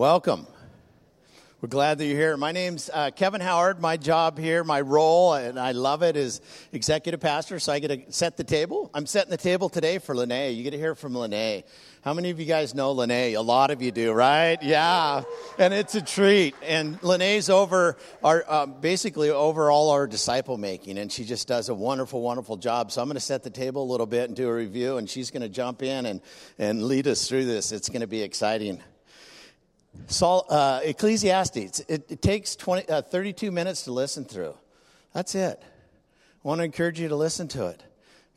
Welcome. We're glad that you're here. My name's uh, Kevin Howard. My job here, my role, and I love it, is executive pastor. So I get to set the table. I'm setting the table today for Lene. You get to hear from Lene. How many of you guys know Lene? A lot of you do, right? Yeah, and it's a treat. And Lene's over our uh, basically over all our disciple making, and she just does a wonderful, wonderful job. So I'm going to set the table a little bit and do a review, and she's going to jump in and and lead us through this. It's going to be exciting. Saul, uh, Ecclesiastes, it, it takes 20, uh, 32 minutes to listen through. That's it. I want to encourage you to listen to it.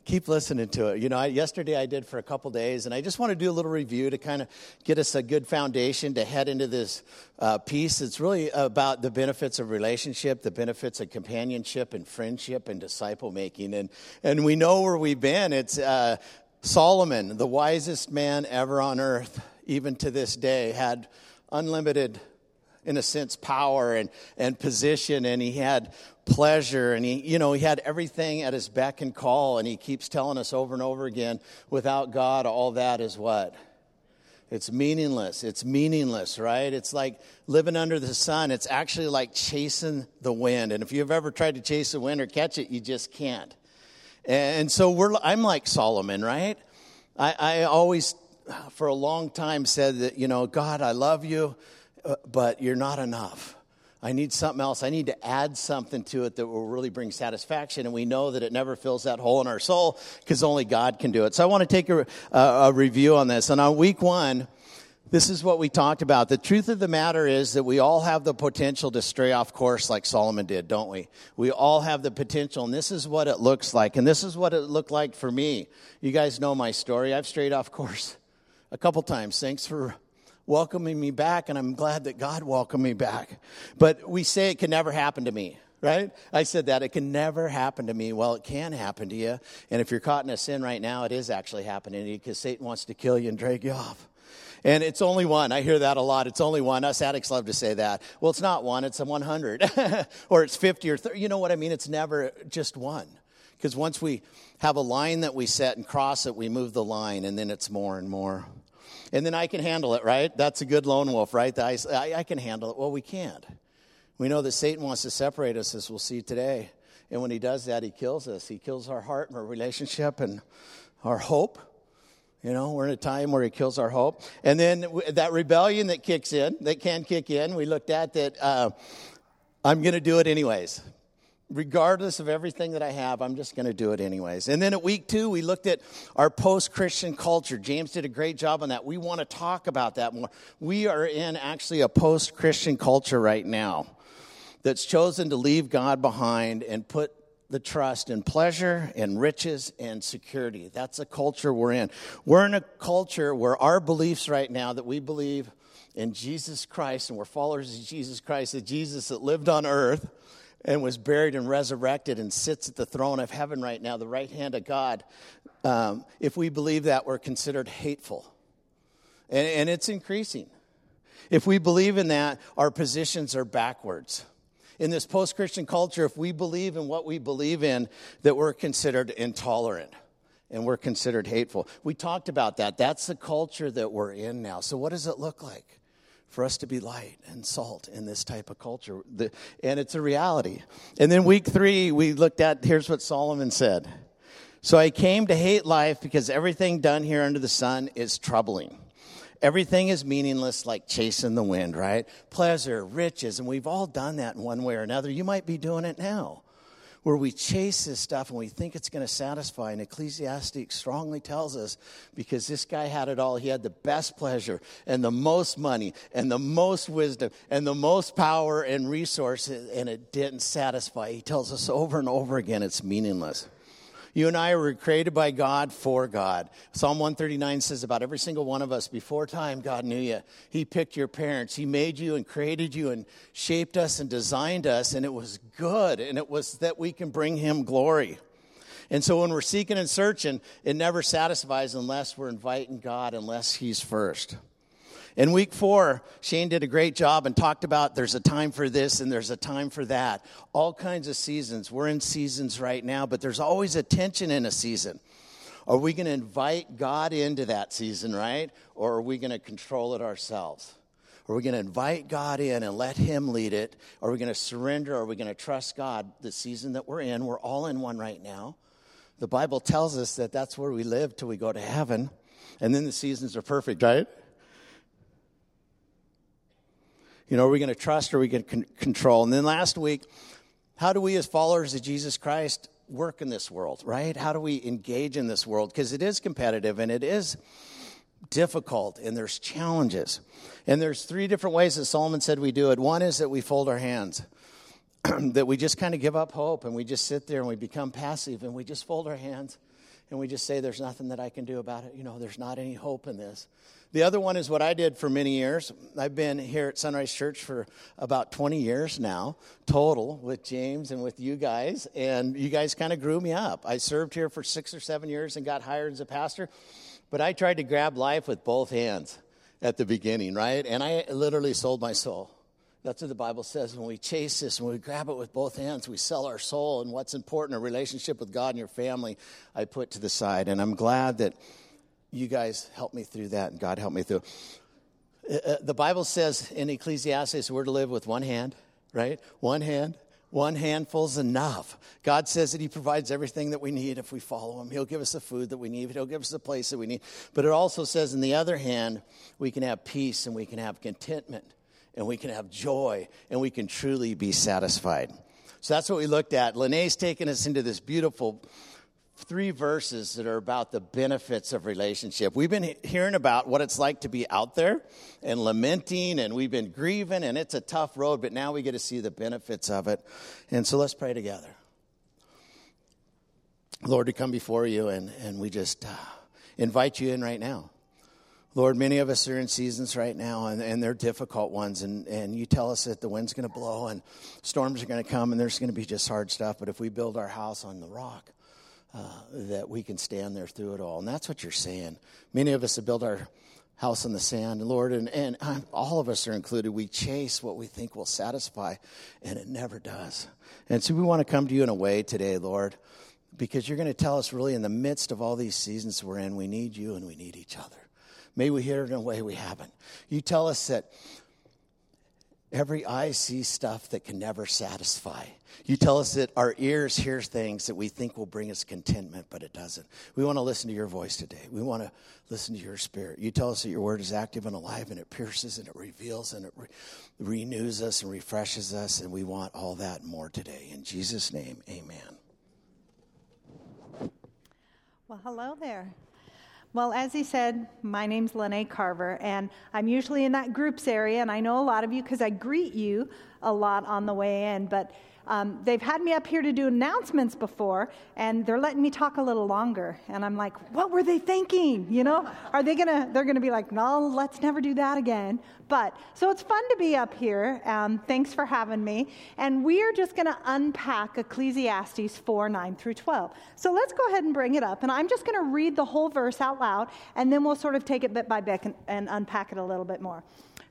Keep listening to it. You know, I, yesterday I did for a couple days, and I just want to do a little review to kind of get us a good foundation to head into this uh, piece. It's really about the benefits of relationship, the benefits of companionship and friendship and disciple making. And, and we know where we've been. It's uh, Solomon, the wisest man ever on earth, even to this day, had unlimited, in a sense, power and, and position, and he had pleasure, and he, you know, he had everything at his beck and call, and he keeps telling us over and over again without God, all that is what? It's meaningless. It's meaningless, right? It's like living under the sun. It's actually like chasing the wind. And if you've ever tried to chase the wind or catch it, you just can't. And so we're, I'm like Solomon, right? I, I always for a long time said that, you know, God, I love you, uh, but you're not enough. I need something else. I need to add something to it that will really bring satisfaction. And we know that it never fills that hole in our soul because only God can do it. So I want to take a, a, a review on this. And on week one, this is what we talked about. The truth of the matter is that we all have the potential to stray off course like Solomon did, don't we? We all have the potential, and this is what it looks like. And this is what it looked like for me. You guys know my story. I've strayed off course a couple times. Thanks for welcoming me back, and I'm glad that God welcomed me back. But we say it can never happen to me, right? I said that. It can never happen to me. Well, it can happen to you. And if you're caught in a sin right now, it is actually happening to you because Satan wants to kill you and drag you off. And it's only one. I hear that a lot. It's only one. Us addicts love to say that. Well, it's not one, it's a 100. or it's 50 or 30. You know what I mean? It's never just one. Because once we have a line that we set and cross it, we move the line, and then it's more and more and then I can handle it, right? That's a good lone wolf, right? I, I, can handle it. Well, we can't. We know that Satan wants to separate us, as we'll see today. And when he does that, he kills us. He kills our heart and our relationship and our hope. You know, we're in a time where he kills our hope. And then that rebellion that kicks in, that can kick in, we looked at that uh, I'm going to do it anyways regardless of everything that I have, I'm just going to do it anyways. And then at week two, we looked at our post Christian culture. James did a great job on that. We want to talk about that more. We are in actually a post Christian culture right now that's chosen to leave God behind and put the trust in pleasure and riches and security. That's a culture we're in. We're in a culture where our beliefs right now that we believe in Jesus Christ and we're followers of Jesus Christ, the Jesus that lived on earth and was buried and resurrected and sits at the throne of heaven right now, the right hand of God, um, if we believe that, we're considered hateful. And, and it's increasing. If we believe in that, our positions are backwards. In this post Christian culture, if we believe in what we believe in, that we're considered intolerant and we're considered hateful. We talked about that. That's the culture that we're in now. So, what does it look like? For us to be light and salt in this type of culture. and it's a reality. And then week three, we looked at here's what Solomon said. So I came to hate life because everything done here under the sun is troubling. Everything is meaningless like chasing the wind, right? Pleasure, riches, and we've all done that in one way or another. You might be doing it now where we chase this stuff and we think it's going to satisfy. And Ecclesiastes strongly tells us because this guy had it all. He had the best pleasure and the most money and the most wisdom and the most power and resources, and it didn't satisfy. He tells us over and over again it's meaningless. You and I were created by God for God. Psalm 139 says about every single one of us, before time, God knew you. He picked your parents. He made you and created you and shaped us and designed us, and it was good, and it was that we can bring Him glory. And so when we're seeking and searching, it never satisfies unless we're inviting God, unless He's first. In week four, Shane did a great job and talked about there's a time for this and there's a time for that. All kinds of seasons. We're in seasons right now, but there's always a tension in a season. Are we going to invite God into that season, right? Or are we going to control it ourselves? Are we going to invite God in and let Him lead it? Are we going to surrender? Are we going to trust God? The season that we're in, we're all in one right now. The Bible tells us that that's where we live till we go to heaven. And then the seasons are perfect, right? You know, are we going to trust or are we going to con- control? And then last week, how do we as followers of Jesus Christ work in this world, right? How do we engage in this world? Because it is competitive and it is difficult and there's challenges. And there's three different ways that Solomon said we do it. One is that we fold our hands. that we just kind of give up hope and we just sit there and we become passive and we just fold our hands and we just say, There's nothing that I can do about it. You know, there's not any hope in this. The other one is what I did for many years. I've been here at Sunrise Church for about 20 years now, total, with James and with you guys. And you guys kind of grew me up. I served here for six or seven years and got hired as a pastor. But I tried to grab life with both hands at the beginning, right? And I literally sold my soul. That's what the Bible says. When we chase this, when we grab it with both hands, we sell our soul. And what's important, a relationship with God and your family, I put to the side. And I'm glad that you guys helped me through that, and God helped me through. Uh, uh, the Bible says in Ecclesiastes, we're to live with one hand, right? One hand. One handful's enough. God says that He provides everything that we need if we follow Him. He'll give us the food that we need, He'll give us the place that we need. But it also says, in the other hand, we can have peace and we can have contentment and we can have joy and we can truly be satisfied. So that's what we looked at. Lene's taken us into this beautiful three verses that are about the benefits of relationship. We've been hearing about what it's like to be out there and lamenting, and we've been grieving, and it's a tough road, but now we get to see the benefits of it. And so let's pray together. Lord, to come before you, and, and we just uh, invite you in right now. Lord, many of us are in seasons right now, and, and they're difficult ones. And, and you tell us that the wind's going to blow and storms are going to come, and there's going to be just hard stuff. But if we build our house on the rock, uh, that we can stand there through it all. And that's what you're saying. Many of us have built our house on the sand, Lord, and, and all of us are included. We chase what we think will satisfy, and it never does. And so we want to come to you in a way today, Lord, because you're going to tell us really in the midst of all these seasons we're in, we need you and we need each other. May we hear it in a way we haven't. You tell us that every eye sees stuff that can never satisfy. You tell us that our ears hear things that we think will bring us contentment, but it doesn't. We want to listen to your voice today. We want to listen to your spirit. You tell us that your word is active and alive, and it pierces and it reveals and it re- renews us and refreshes us, and we want all that more today. In Jesus' name, amen. Well, hello there. Well, as he said, my name's Lene Carver, and I'm usually in that groups area, and I know a lot of you because I greet you a lot on the way in. But um, they've had me up here to do announcements before, and they're letting me talk a little longer. And I'm like, what were they thinking? You know, are they gonna? They're gonna be like, no, let's never do that again. But so it's fun to be up here. Um, thanks for having me. And we are just gonna unpack Ecclesiastes 4 9 through 12. So let's go ahead and bring it up, and I'm just gonna read the whole verse out loud, and then we'll sort of take it bit by bit and, and unpack it a little bit more.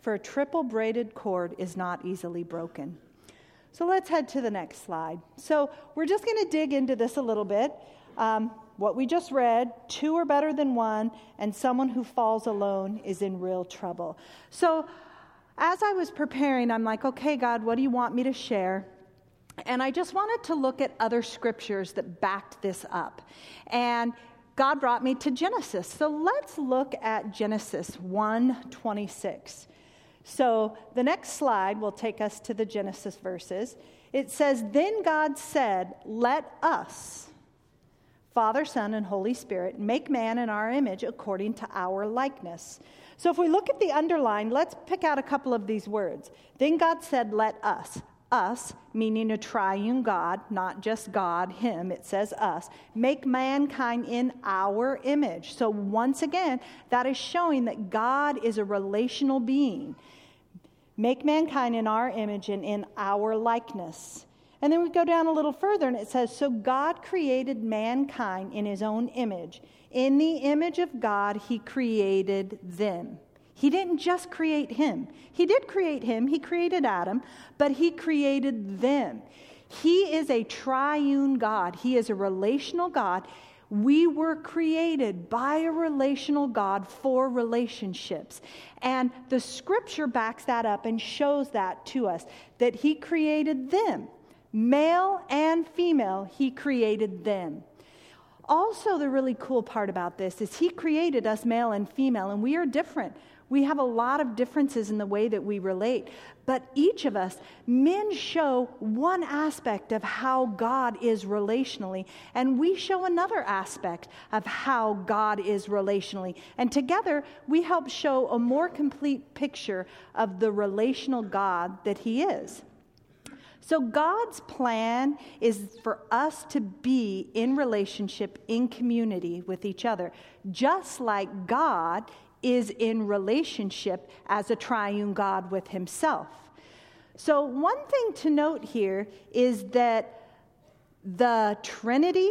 for a triple braided cord is not easily broken. So let's head to the next slide. So we're just going to dig into this a little bit. Um, what we just read two are better than one, and someone who falls alone is in real trouble. So as I was preparing, I'm like, okay, God, what do you want me to share? And I just wanted to look at other scriptures that backed this up. And God brought me to Genesis. So let's look at Genesis 1:26. So the next slide will take us to the Genesis verses. It says, Then God said, Let us, Father, Son, and Holy Spirit, make man in our image according to our likeness. So if we look at the underline, let's pick out a couple of these words. Then God said, Let us. Us, meaning a triune God, not just God, Him, it says us, make mankind in our image. So once again, that is showing that God is a relational being. Make mankind in our image and in our likeness. And then we go down a little further and it says, So God created mankind in his own image. In the image of God, he created them. He didn't just create him. He did create him, he created Adam, but he created them. He is a triune God, he is a relational God. We were created by a relational God for relationships. And the scripture backs that up and shows that to us that He created them. Male and female, He created them. Also, the really cool part about this is He created us male and female, and we are different. We have a lot of differences in the way that we relate, but each of us, men show one aspect of how God is relationally, and we show another aspect of how God is relationally. And together, we help show a more complete picture of the relational God that He is. So, God's plan is for us to be in relationship, in community with each other, just like God is in relationship as a triune God with himself. So, one thing to note here is that the Trinity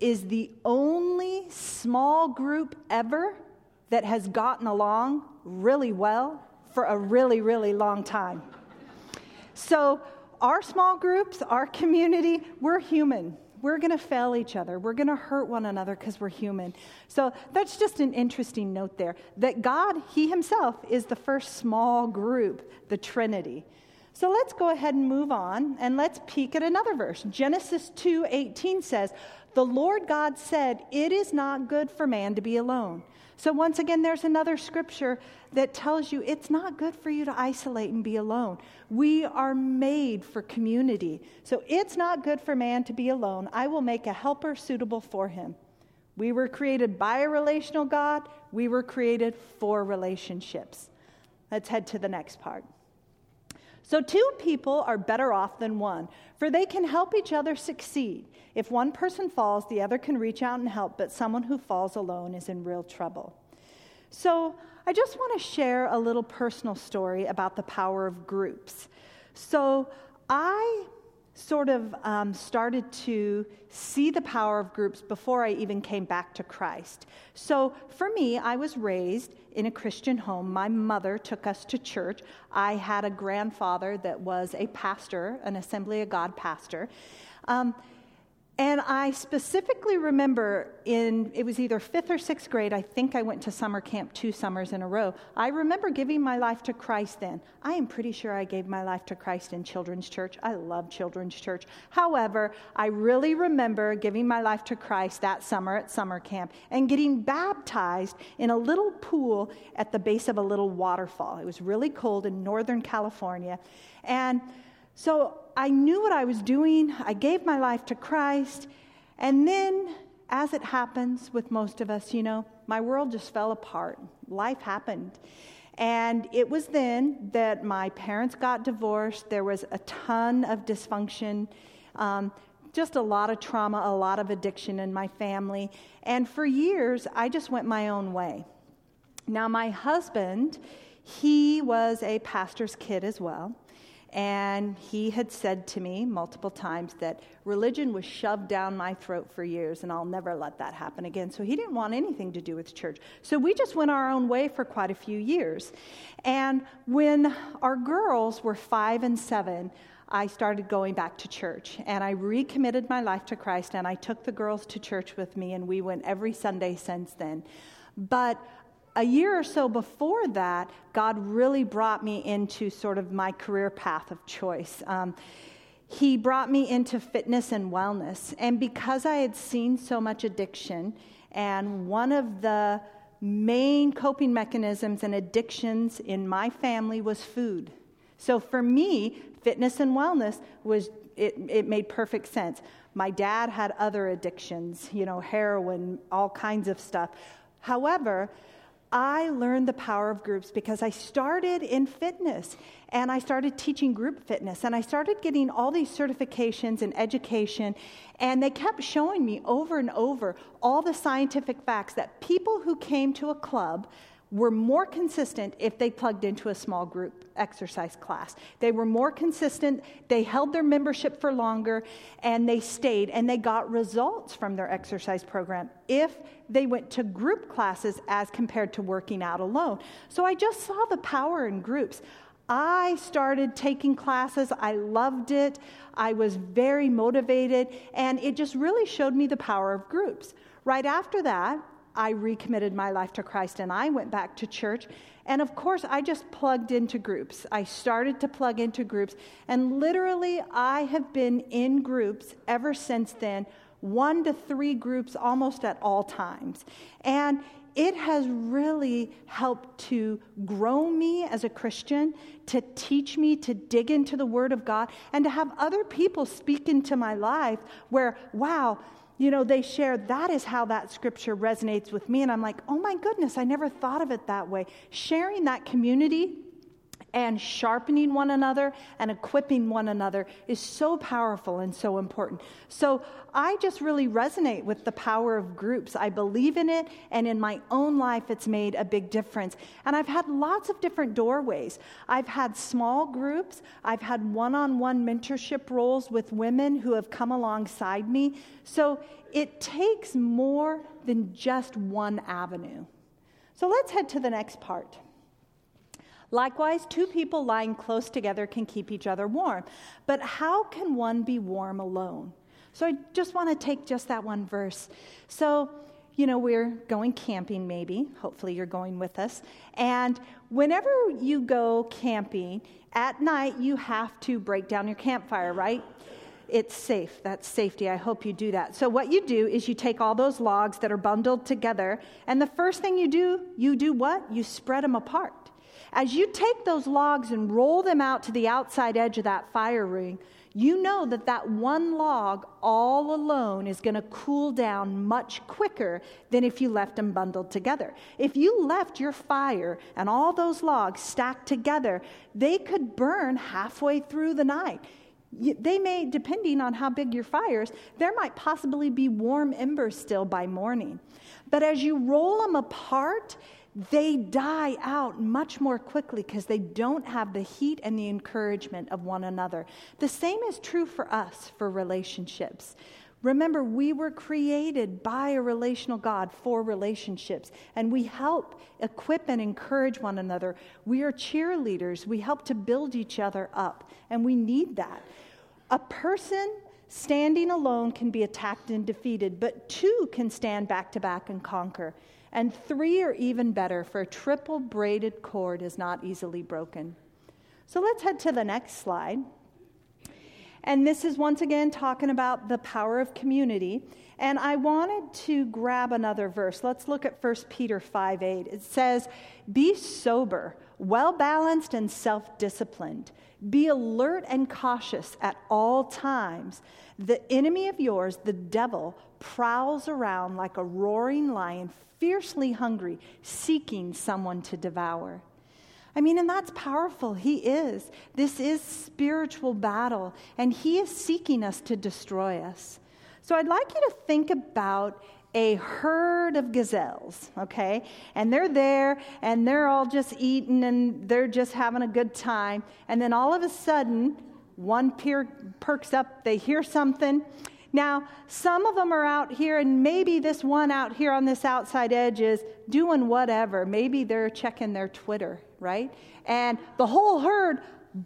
is the only small group ever that has gotten along really well for a really, really long time. So, our small groups, our community, we're human we're going to fail each other. We're going to hurt one another because we're human. So that's just an interesting note there that God, He Himself, is the first small group, the Trinity. So let's go ahead and move on and let's peek at another verse. Genesis 2:18 says, "The Lord God said, it is not good for man to be alone." So, once again, there's another scripture that tells you it's not good for you to isolate and be alone. We are made for community. So, it's not good for man to be alone. I will make a helper suitable for him. We were created by a relational God, we were created for relationships. Let's head to the next part. So, two people are better off than one, for they can help each other succeed. If one person falls, the other can reach out and help, but someone who falls alone is in real trouble. So, I just want to share a little personal story about the power of groups. So, I sort of um, started to see the power of groups before I even came back to Christ. So, for me, I was raised in a Christian home. My mother took us to church. I had a grandfather that was a pastor, an Assembly of God pastor. Um, and I specifically remember in, it was either fifth or sixth grade, I think I went to summer camp two summers in a row. I remember giving my life to Christ then. I am pretty sure I gave my life to Christ in children's church. I love children's church. However, I really remember giving my life to Christ that summer at summer camp and getting baptized in a little pool at the base of a little waterfall. It was really cold in Northern California. And so I knew what I was doing. I gave my life to Christ. And then, as it happens with most of us, you know, my world just fell apart. Life happened. And it was then that my parents got divorced. There was a ton of dysfunction, um, just a lot of trauma, a lot of addiction in my family. And for years, I just went my own way. Now, my husband, he was a pastor's kid as well. And he had said to me multiple times that religion was shoved down my throat for years, and I'll never let that happen again. So he didn't want anything to do with church. So we just went our own way for quite a few years. And when our girls were five and seven, I started going back to church and I recommitted my life to Christ and I took the girls to church with me and we went every Sunday since then. But a year or so before that, God really brought me into sort of my career path of choice. Um, he brought me into fitness and wellness. And because I had seen so much addiction, and one of the main coping mechanisms and addictions in my family was food. So for me, fitness and wellness was it, it made perfect sense. My dad had other addictions, you know, heroin, all kinds of stuff. However, I learned the power of groups because I started in fitness and I started teaching group fitness and I started getting all these certifications and education and they kept showing me over and over all the scientific facts that people who came to a club were more consistent if they plugged into a small group exercise class. They were more consistent, they held their membership for longer, and they stayed and they got results from their exercise program if they went to group classes as compared to working out alone. So I just saw the power in groups. I started taking classes. I loved it. I was very motivated, and it just really showed me the power of groups. Right after that, I recommitted my life to Christ and I went back to church. And of course, I just plugged into groups. I started to plug into groups. And literally, I have been in groups ever since then, one to three groups almost at all times. And it has really helped to grow me as a Christian, to teach me to dig into the Word of God, and to have other people speak into my life where, wow, you know, they share that is how that scripture resonates with me. And I'm like, oh my goodness, I never thought of it that way. Sharing that community and sharpening one another and equipping one another is so powerful and so important. So I just really resonate with the power of groups. I believe in it, and in my own life, it's made a big difference. And I've had lots of different doorways. I've had small groups, I've had one on one mentorship roles with women who have come alongside me. So it takes more than just one avenue. So let's head to the next part. Likewise, two people lying close together can keep each other warm. But how can one be warm alone? So I just want to take just that one verse. So, you know, we're going camping maybe. Hopefully, you're going with us. And whenever you go camping, at night you have to break down your campfire, right? It's safe. That's safety. I hope you do that. So, what you do is you take all those logs that are bundled together, and the first thing you do, you do what? You spread them apart. As you take those logs and roll them out to the outside edge of that fire ring, you know that that one log all alone is going to cool down much quicker than if you left them bundled together. If you left your fire and all those logs stacked together, they could burn halfway through the night. They may, depending on how big your fire is, there might possibly be warm embers still by morning. But as you roll them apart, they die out much more quickly because they don't have the heat and the encouragement of one another. The same is true for us for relationships. Remember, we were created by a relational God for relationships, and we help equip and encourage one another. We are cheerleaders. We help to build each other up, and we need that. A person standing alone can be attacked and defeated, but two can stand back to back and conquer. And three are even better, for a triple braided cord is not easily broken. So let's head to the next slide. And this is once again talking about the power of community. And I wanted to grab another verse. Let's look at 1 Peter 5 8. It says, Be sober, well balanced, and self disciplined. Be alert and cautious at all times. The enemy of yours, the devil, prowls around like a roaring lion, fiercely hungry, seeking someone to devour. I mean, and that's powerful. He is. This is spiritual battle, and He is seeking us to destroy us. So I'd like you to think about a herd of gazelles, okay? And they're there and they're all just eating and they're just having a good time. And then all of a sudden, one peer perks up, they hear something. Now, some of them are out here, and maybe this one out here on this outside edge is doing whatever. Maybe they're checking their Twitter, right? And the whole herd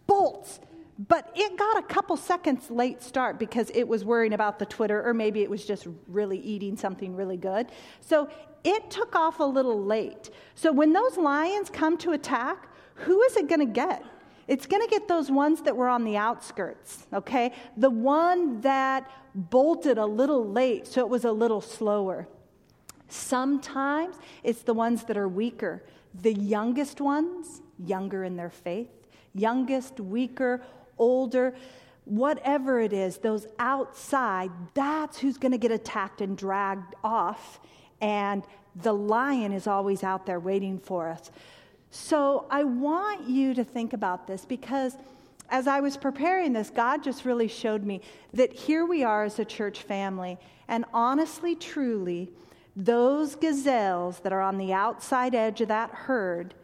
bolts but it got a couple seconds late start because it was worrying about the Twitter, or maybe it was just really eating something really good. So it took off a little late. So when those lions come to attack, who is it going to get? It's going to get those ones that were on the outskirts, okay? The one that bolted a little late, so it was a little slower. Sometimes it's the ones that are weaker, the youngest ones, younger in their faith, youngest, weaker, older, whatever it is, those outside, that's who's going to get attacked and dragged off. And the lion is always out there waiting for us. So I want you to think about this because as I was preparing this, God just really showed me that here we are as a church family. And honestly, truly, those gazelles that are on the outside edge of that herd,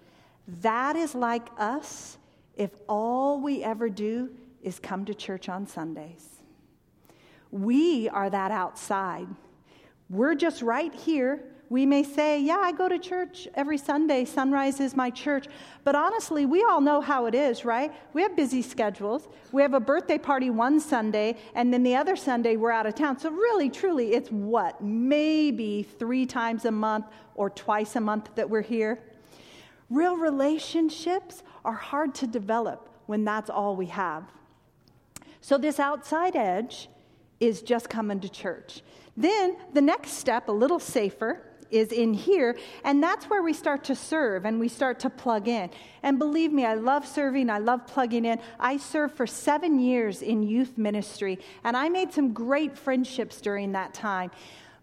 that is like us if all we ever do is come to church on Sundays. We are that outside. We're just right here. We may say, Yeah, I go to church every Sunday. Sunrise is my church. But honestly, we all know how it is, right? We have busy schedules. We have a birthday party one Sunday, and then the other Sunday we're out of town. So, really, truly, it's what? Maybe three times a month or twice a month that we're here. Real relationships are hard to develop when that's all we have. So, this outside edge is just coming to church. Then, the next step, a little safer, is in here, and that's where we start to serve and we start to plug in. And believe me, I love serving, I love plugging in. I served for seven years in youth ministry, and I made some great friendships during that time.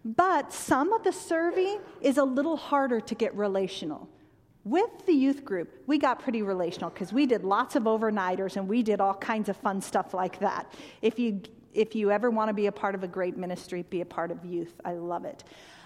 But some of the serving is a little harder to get relational. With the youth group, we got pretty relational because we did lots of overnighters and we did all kinds of fun stuff like that. If you, if you ever want to be a part of a great ministry, be a part of youth. I love it.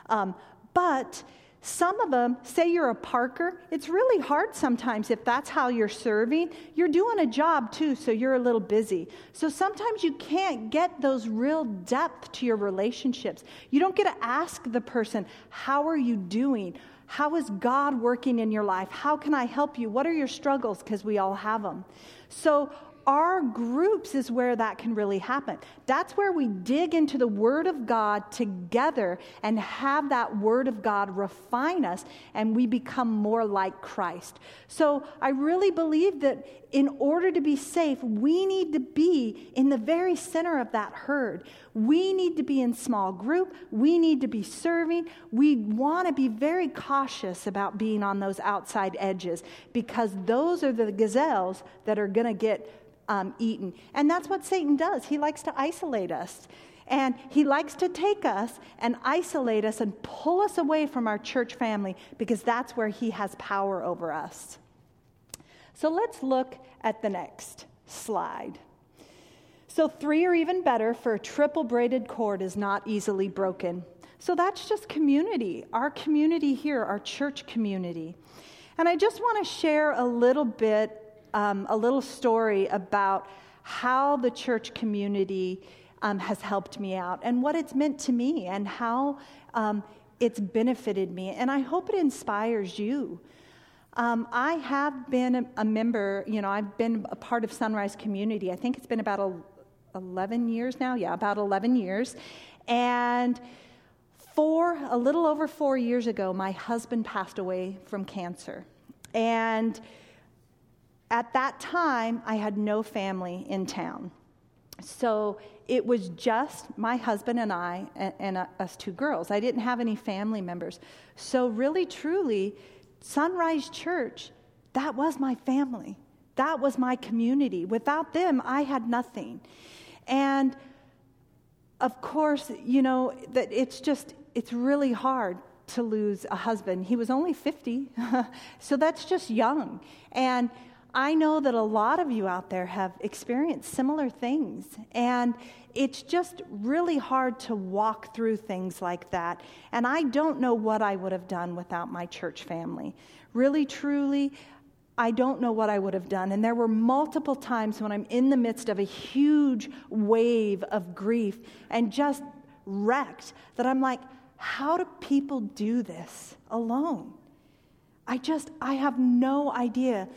Um, but some of them, say you're a parker, it's really hard sometimes if that's how you're serving. You're doing a job too, so you're a little busy. So sometimes you can't get those real depth to your relationships. You don't get to ask the person, How are you doing? How is God working in your life? How can I help you? What are your struggles? Because we all have them. So, our groups is where that can really happen. That's where we dig into the Word of God together and have that Word of God refine us and we become more like Christ. So I really believe that in order to be safe, we need to be in the very center of that herd. We need to be in small group. We need to be serving. We want to be very cautious about being on those outside edges because those are the gazelles that are going to get um, eaten. And that's what Satan does. He likes to isolate us. And he likes to take us and isolate us and pull us away from our church family because that's where he has power over us. So let's look at the next slide. So, three or even better for a triple braided cord is not easily broken. So, that's just community, our community here, our church community. And I just want to share a little bit um, a little story about how the church community um, has helped me out and what it's meant to me and how um, it's benefited me. And I hope it inspires you. Um, I have been a, member, you know, I've been a part of Sunrise Community. I think it's been about a, 11 years now. Yeah, about 11 years. And four, a little over four years ago, my husband passed away from cancer. And at that time, I had no family in town. So it was just my husband and I and, and uh, us two girls. I didn't have any family members. So, really, truly, Sunrise Church, that was my family. That was my community. Without them, I had nothing. And of course, you know, that it's just, it's really hard to lose a husband. He was only 50, so that's just young. And I know that a lot of you out there have experienced similar things. And it's just really hard to walk through things like that. And I don't know what I would have done without my church family. Really, truly, I don't know what I would have done. And there were multiple times when I'm in the midst of a huge wave of grief and just wrecked that I'm like, how do people do this alone? I just, I have no idea.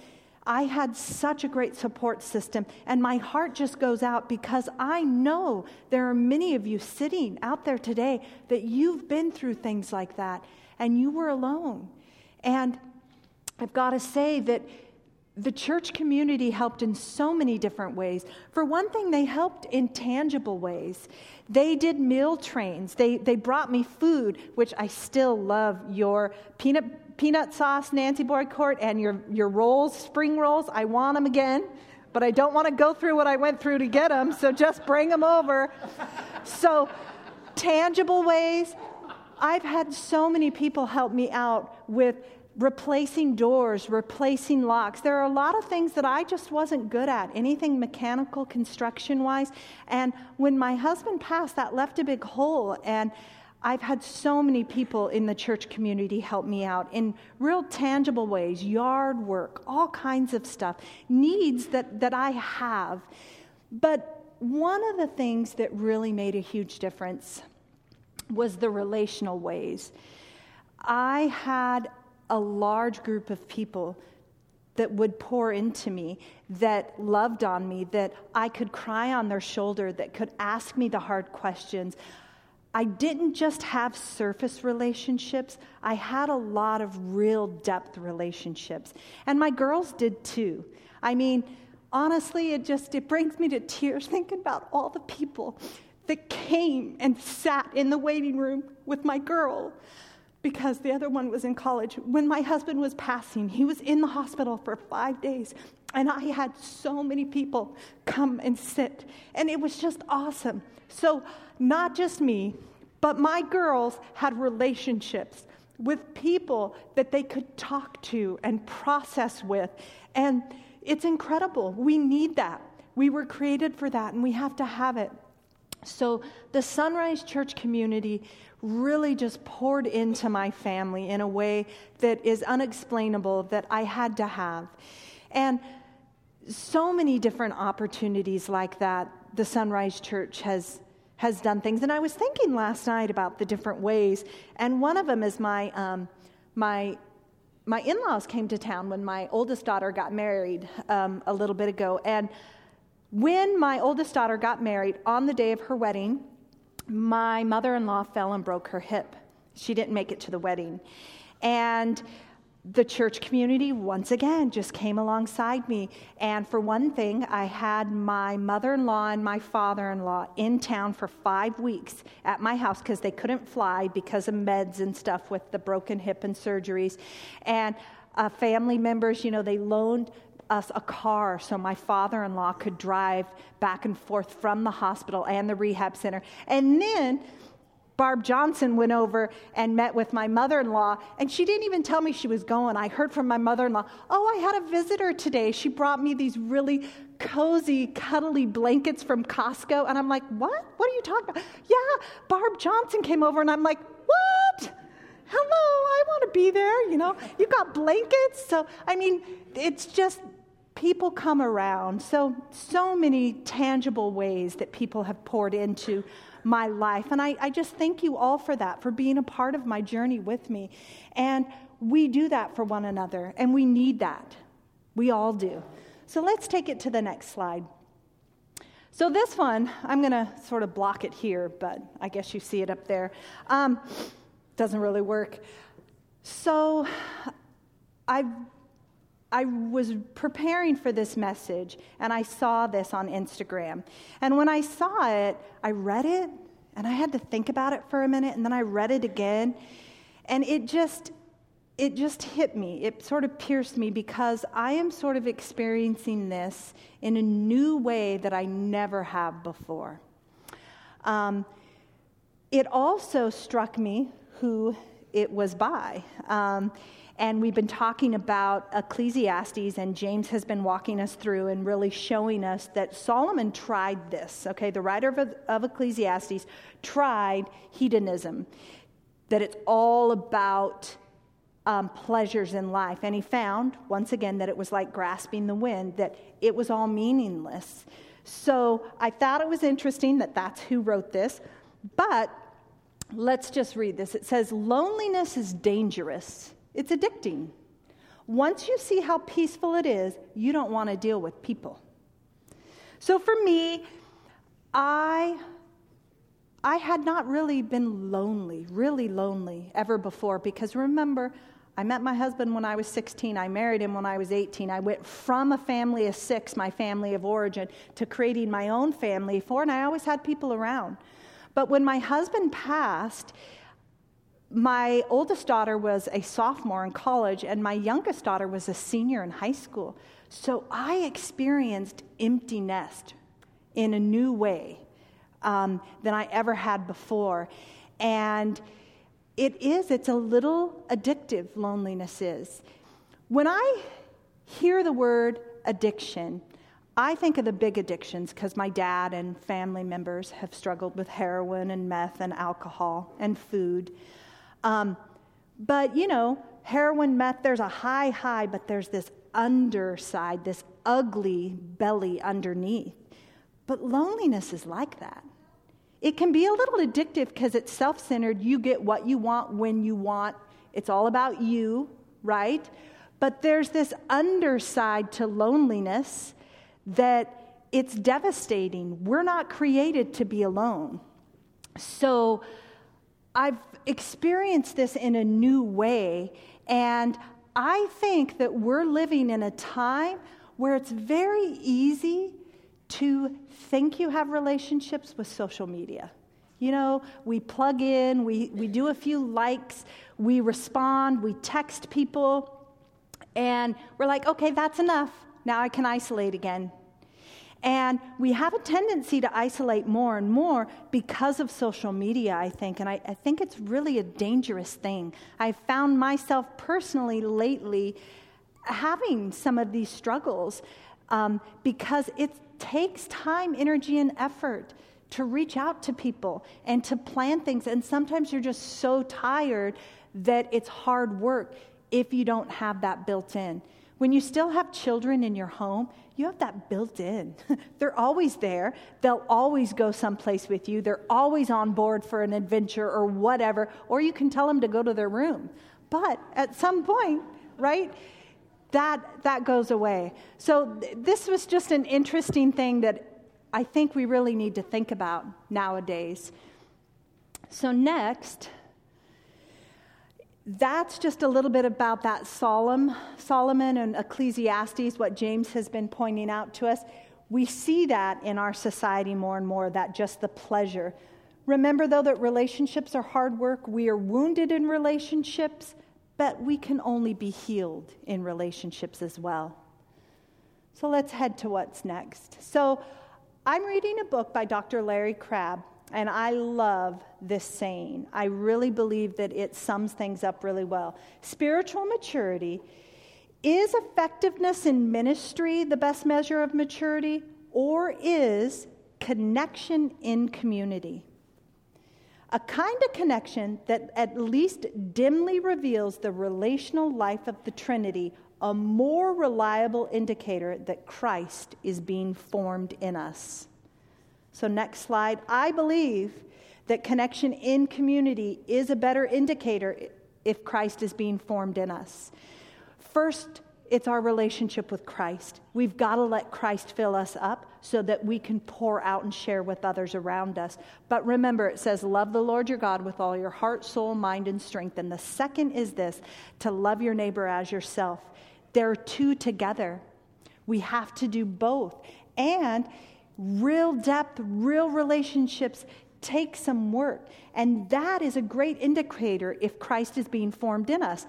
I had such a great support system, and my heart just goes out because I know there are many of you sitting out there today that you've been through things like that, and you were alone. And I've got to say that the church community helped in so many different ways. For one thing, they helped in tangible ways. They did meal trains. They, they brought me food, which I still love your peanut peanut sauce Nancy Boyd Court and your, your rolls, spring rolls. I want them again, but I don't want to go through what I went through to get them, so just bring them over. so, tangible ways. I've had so many people help me out with replacing doors, replacing locks. There are a lot of things that I just wasn't good at, anything mechanical, construction wise. And when my husband passed, that left a big hole. And I've had so many people in the church community help me out in real tangible ways yard work, all kinds of stuff, needs that, that I have. But one of the things that really made a huge difference was the relational ways. I had a large group of people that would pour into me, that loved on me, that I could cry on their shoulder, that could ask me the hard questions. I didn't just have surface relationships, I had a lot of real depth relationships. And my girls did too. I mean, honestly, it just it brings me to tears thinking about all the people that came and sat in the waiting room with my girl because the other one was in college. When my husband was passing, he was in the hospital for five days. And I had so many people come and sit. And it was just awesome. So not just me, but my girls had relationships with people that they could talk to and process with. And it's incredible. We need that. We were created for that, and we have to have it. So, the Sunrise Church community really just poured into my family in a way that is unexplainable that I had to have. And so many different opportunities like that the Sunrise Church has has done things. And I was thinking last night about the different ways, and one of them is my um, my my in-laws came to town when my oldest daughter got married um, a little bit ago, and when my oldest daughter got married on the day of her wedding, my mother-in-law fell and broke her hip. She didn't make it to the wedding, and the church community once again just came alongside me. And for one thing, I had my mother in law and my father in law in town for five weeks at my house because they couldn't fly because of meds and stuff with the broken hip and surgeries. And uh, family members, you know, they loaned us a car so my father in law could drive back and forth from the hospital and the rehab center. And then Barb Johnson went over and met with my mother in law, and she didn't even tell me she was going. I heard from my mother in law, Oh, I had a visitor today. She brought me these really cozy, cuddly blankets from Costco. And I'm like, What? What are you talking about? Yeah, Barb Johnson came over, and I'm like, What? Hello, I want to be there. You know, you got blankets. So, I mean, it's just people come around. So, so many tangible ways that people have poured into my life. And I, I just thank you all for that, for being a part of my journey with me. And we do that for one another, and we need that. We all do. So let's take it to the next slide. So, this one, I'm going to sort of block it here, but I guess you see it up there. Um, doesn't really work. So, I've I was preparing for this message and I saw this on Instagram. And when I saw it, I read it and I had to think about it for a minute and then I read it again. And it just it just hit me. It sort of pierced me because I am sort of experiencing this in a new way that I never have before. Um, it also struck me who it was by. Um, And we've been talking about Ecclesiastes, and James has been walking us through and really showing us that Solomon tried this. Okay, the writer of, of Ecclesiastes tried hedonism, that it's all about um, pleasures in life. And he found, once again, that it was like grasping the wind, that it was all meaningless. So I thought it was interesting that that's who wrote this. But let's just read this. It says, Loneliness is dangerous, it's addicting. Once you see how peaceful it is, you don't want to deal with people. So for me, I I had not really been lonely, really lonely ever before because remember, I met my husband when I was 16. I married him when I was 18. I went from a family of six, my family of origin, to creating my own family of four, and I always had people around. But when my husband passed, my oldest daughter was a sophomore in college, and my youngest daughter was a senior in high school. So I experienced empty nest in a new way um, than I ever had before. And it is, it's a little addictive, loneliness is. When I hear the word addiction, I think of the big addictions because my dad and family members have struggled with heroin and meth and alcohol and food. Um, but, you know, heroin, meth, there's a high, high, but there's this underside, this ugly belly underneath. But loneliness is like that. It can be a little addictive because it's self centered. You get what you want when you want, it's all about you, right? But there's this underside to loneliness that it's devastating. We're not created to be alone. So I've experienced this in a new way, and I think that we're living in a time where it's very easy to think you have relationships with social media. You know, we plug in, we, we do a few likes, we respond, we text people, and we're like, okay, that's enough. Now I can isolate again. And we have a tendency to isolate more and more because of social media, I think. And I, I think it's really a dangerous thing. I've found myself personally lately having some of these struggles um, because it takes time, energy, and effort to reach out to people and to plan things. And sometimes you're just so tired that it's hard work if you don't have that built in. When you still have children in your home, you have that built in. They're always there. They'll always go someplace with you. They're always on board for an adventure or whatever, or you can tell them to go to their room. But at some point, right, that, that goes away. So, th- this was just an interesting thing that I think we really need to think about nowadays. So, next, that's just a little bit about that Solomon, Solomon and Ecclesiastes, what James has been pointing out to us. We see that in our society more and more, that just the pleasure. Remember, though, that relationships are hard work. We are wounded in relationships but we can only be healed in relationships as well. So let's head to what's next. So I'm reading a book by Dr. Larry Crabb, and I love this saying. I really believe that it sums things up really well. Spiritual maturity is effectiveness in ministry the best measure of maturity, or is connection in community? a kind of connection that at least dimly reveals the relational life of the Trinity, a more reliable indicator that Christ is being formed in us. So, next slide. I believe that connection in community is a better indicator if Christ is being formed in us. First, it's our relationship with Christ. We've got to let Christ fill us up so that we can pour out and share with others around us. But remember, it says, Love the Lord your God with all your heart, soul, mind, and strength. And the second is this to love your neighbor as yourself. There are two together. We have to do both. And real depth, real relationships take some work. And that is a great indicator if Christ is being formed in us.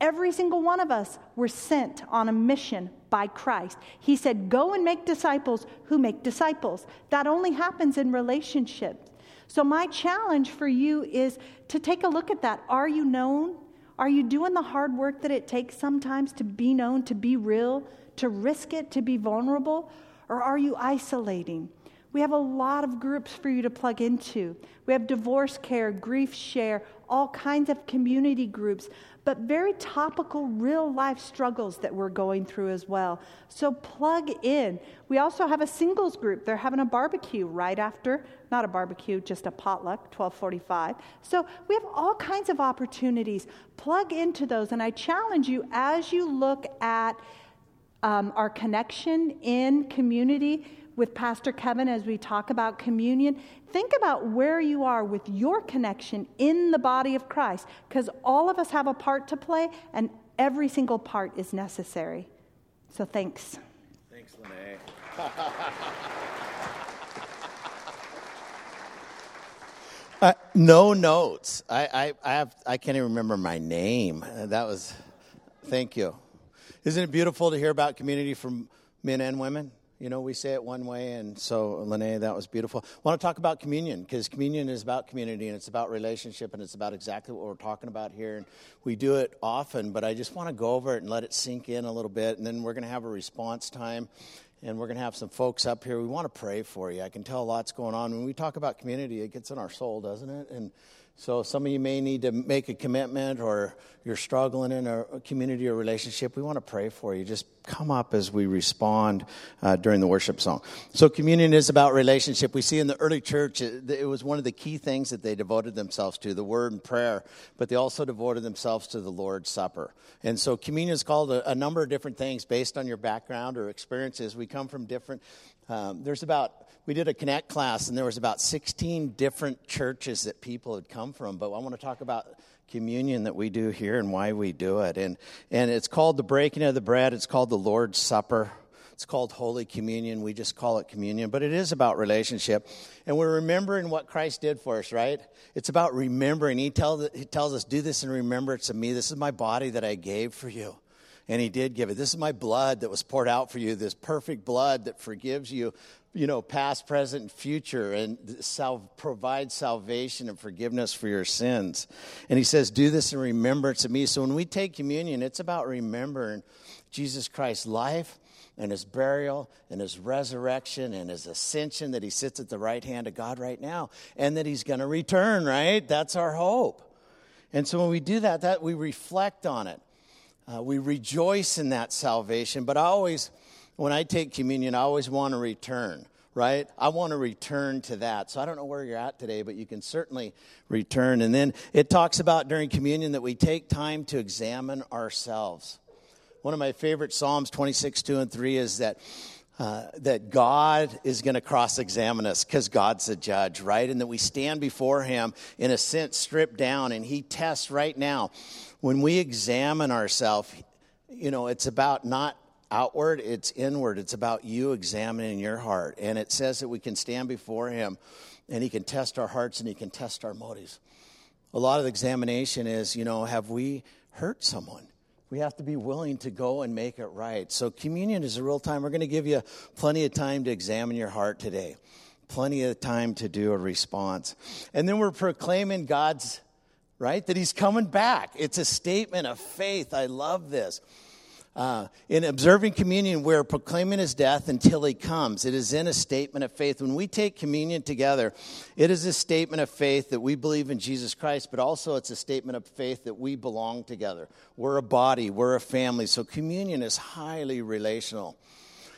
Every single one of us were sent on a mission by Christ. He said, Go and make disciples who make disciples. That only happens in relationships. So, my challenge for you is to take a look at that. Are you known? Are you doing the hard work that it takes sometimes to be known, to be real, to risk it, to be vulnerable? Or are you isolating? We have a lot of groups for you to plug into. We have divorce care, grief share, all kinds of community groups, but very topical, real life struggles that we're going through as well. So plug in. We also have a singles group. They're having a barbecue right after, not a barbecue, just a potluck, 1245. So we have all kinds of opportunities. Plug into those. And I challenge you as you look at um, our connection in community with Pastor Kevin as we talk about communion, think about where you are with your connection in the body of Christ, because all of us have a part to play, and every single part is necessary. So thanks. Thanks, Lene. uh, no notes. I, I, I, have, I can't even remember my name. That was, thank you. Isn't it beautiful to hear about community from men and women? You know, we say it one way, and so, Lene, that was beautiful. I want to talk about communion because communion is about community and it's about relationship and it's about exactly what we're talking about here. And we do it often, but I just want to go over it and let it sink in a little bit. And then we're going to have a response time and we're going to have some folks up here. We want to pray for you. I can tell lots going on. When we talk about community, it gets in our soul, doesn't it? And so some of you may need to make a commitment or you're struggling in a community or relationship. We want to pray for you. Just come up as we respond uh, during the worship song. So communion is about relationship. We see in the early church, it, it was one of the key things that they devoted themselves to, the word and prayer, but they also devoted themselves to the Lord's Supper. And so communion is called a, a number of different things based on your background or experiences. We come from different, um, there's about we did a connect class and there was about 16 different churches that people had come from but i want to talk about communion that we do here and why we do it and and it's called the breaking of the bread it's called the lord's supper it's called Holy Communion. We just call it communion, but it is about relationship. And we're remembering what Christ did for us, right? It's about remembering. He, tell, he tells us, Do this in remembrance of me. This is my body that I gave for you. And he did give it. This is my blood that was poured out for you, this perfect blood that forgives you you know, past, present, future, and sal- provide salvation and forgiveness for your sins. And he says, Do this in remembrance of me. So when we take communion, it's about remembering Jesus Christ's life and his burial and his resurrection and his ascension, that he sits at the right hand of God right now, and that he's going to return, right? That's our hope. And so when we do that, that we reflect on it. Uh, we rejoice in that salvation, but I always when I take communion, I always want to return, right? I want to return to that. So I don't know where you're at today, but you can certainly return. And then it talks about during communion that we take time to examine ourselves. One of my favorite Psalms 26, 2 and 3 is that. Uh, that God is going to cross examine us because God's the judge, right? And that we stand before Him in a sense stripped down and He tests right now. When we examine ourselves, you know, it's about not outward, it's inward. It's about you examining your heart. And it says that we can stand before Him and He can test our hearts and He can test our motives. A lot of the examination is, you know, have we hurt someone? We have to be willing to go and make it right. So, communion is a real time. We're going to give you plenty of time to examine your heart today, plenty of time to do a response. And then we're proclaiming God's, right? That He's coming back. It's a statement of faith. I love this. Uh, in observing communion, we're proclaiming his death until he comes. It is in a statement of faith. When we take communion together, it is a statement of faith that we believe in Jesus Christ, but also it's a statement of faith that we belong together. We're a body, we're a family. So communion is highly relational.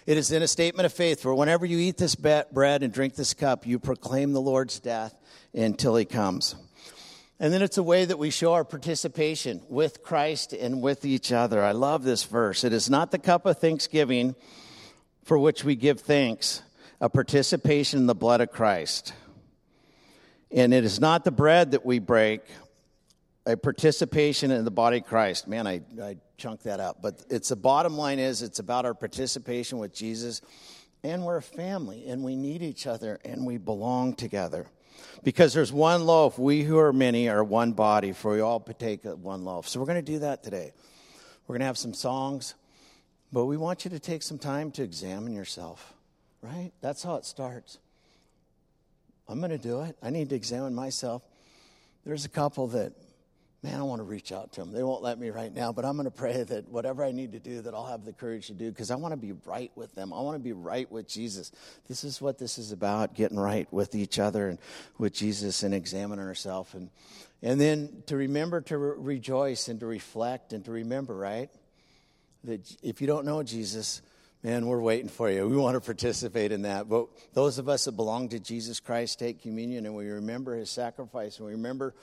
It is in a statement of faith for whenever you eat this bread and drink this cup, you proclaim the Lord's death until he comes. And then it's a way that we show our participation with Christ and with each other. I love this verse. It is not the cup of thanksgiving for which we give thanks, a participation in the blood of Christ. And it is not the bread that we break, a participation in the body of Christ. Man, I, I chunked that up. But it's the bottom line is it's about our participation with Jesus. And we're a family and we need each other and we belong together. Because there's one loaf. We who are many are one body, for we all partake of one loaf. So we're going to do that today. We're going to have some songs, but we want you to take some time to examine yourself, right? That's how it starts. I'm going to do it. I need to examine myself. There's a couple that man, I want to reach out to them. They won't let me right now, but I'm going to pray that whatever I need to do, that I'll have the courage to do because I want to be right with them. I want to be right with Jesus. This is what this is about getting right with each other and with Jesus and examining ourselves. And, and then to remember to re- rejoice and to reflect and to remember, right? That if you don't know Jesus, man, we're waiting for you. We want to participate in that. But those of us that belong to Jesus Christ take communion and we remember his sacrifice and we remember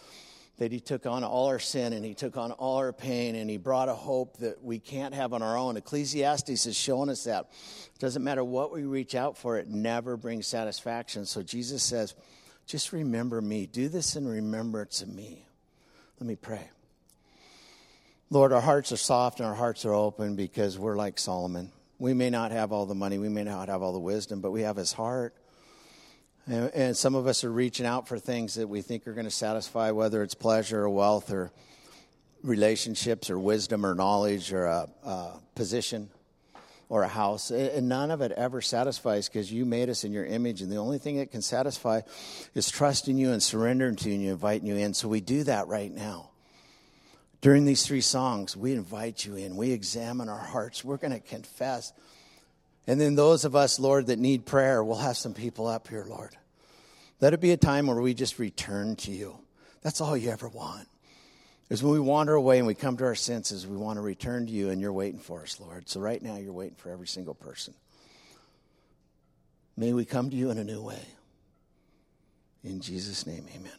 that he took on all our sin and he took on all our pain and he brought a hope that we can't have on our own. Ecclesiastes has shown us that. It doesn't matter what we reach out for, it never brings satisfaction. So Jesus says, just remember me. Do this in remembrance of me. Let me pray. Lord, our hearts are soft and our hearts are open because we're like Solomon. We may not have all the money, we may not have all the wisdom, but we have his heart. And, and some of us are reaching out for things that we think are going to satisfy, whether it's pleasure or wealth or relationships or wisdom or knowledge or a, a position or a house. And none of it ever satisfies because you made us in your image. And the only thing that can satisfy is trusting you and surrendering to you and inviting you in. So we do that right now. During these three songs, we invite you in. We examine our hearts. We're going to confess. And then those of us, Lord, that need prayer, we'll have some people up here, Lord. Let it be a time where we just return to you. That's all you ever want. Is when we wander away and we come to our senses, we want to return to you, and you're waiting for us, Lord. So right now, you're waiting for every single person. May we come to you in a new way. In Jesus' name, amen.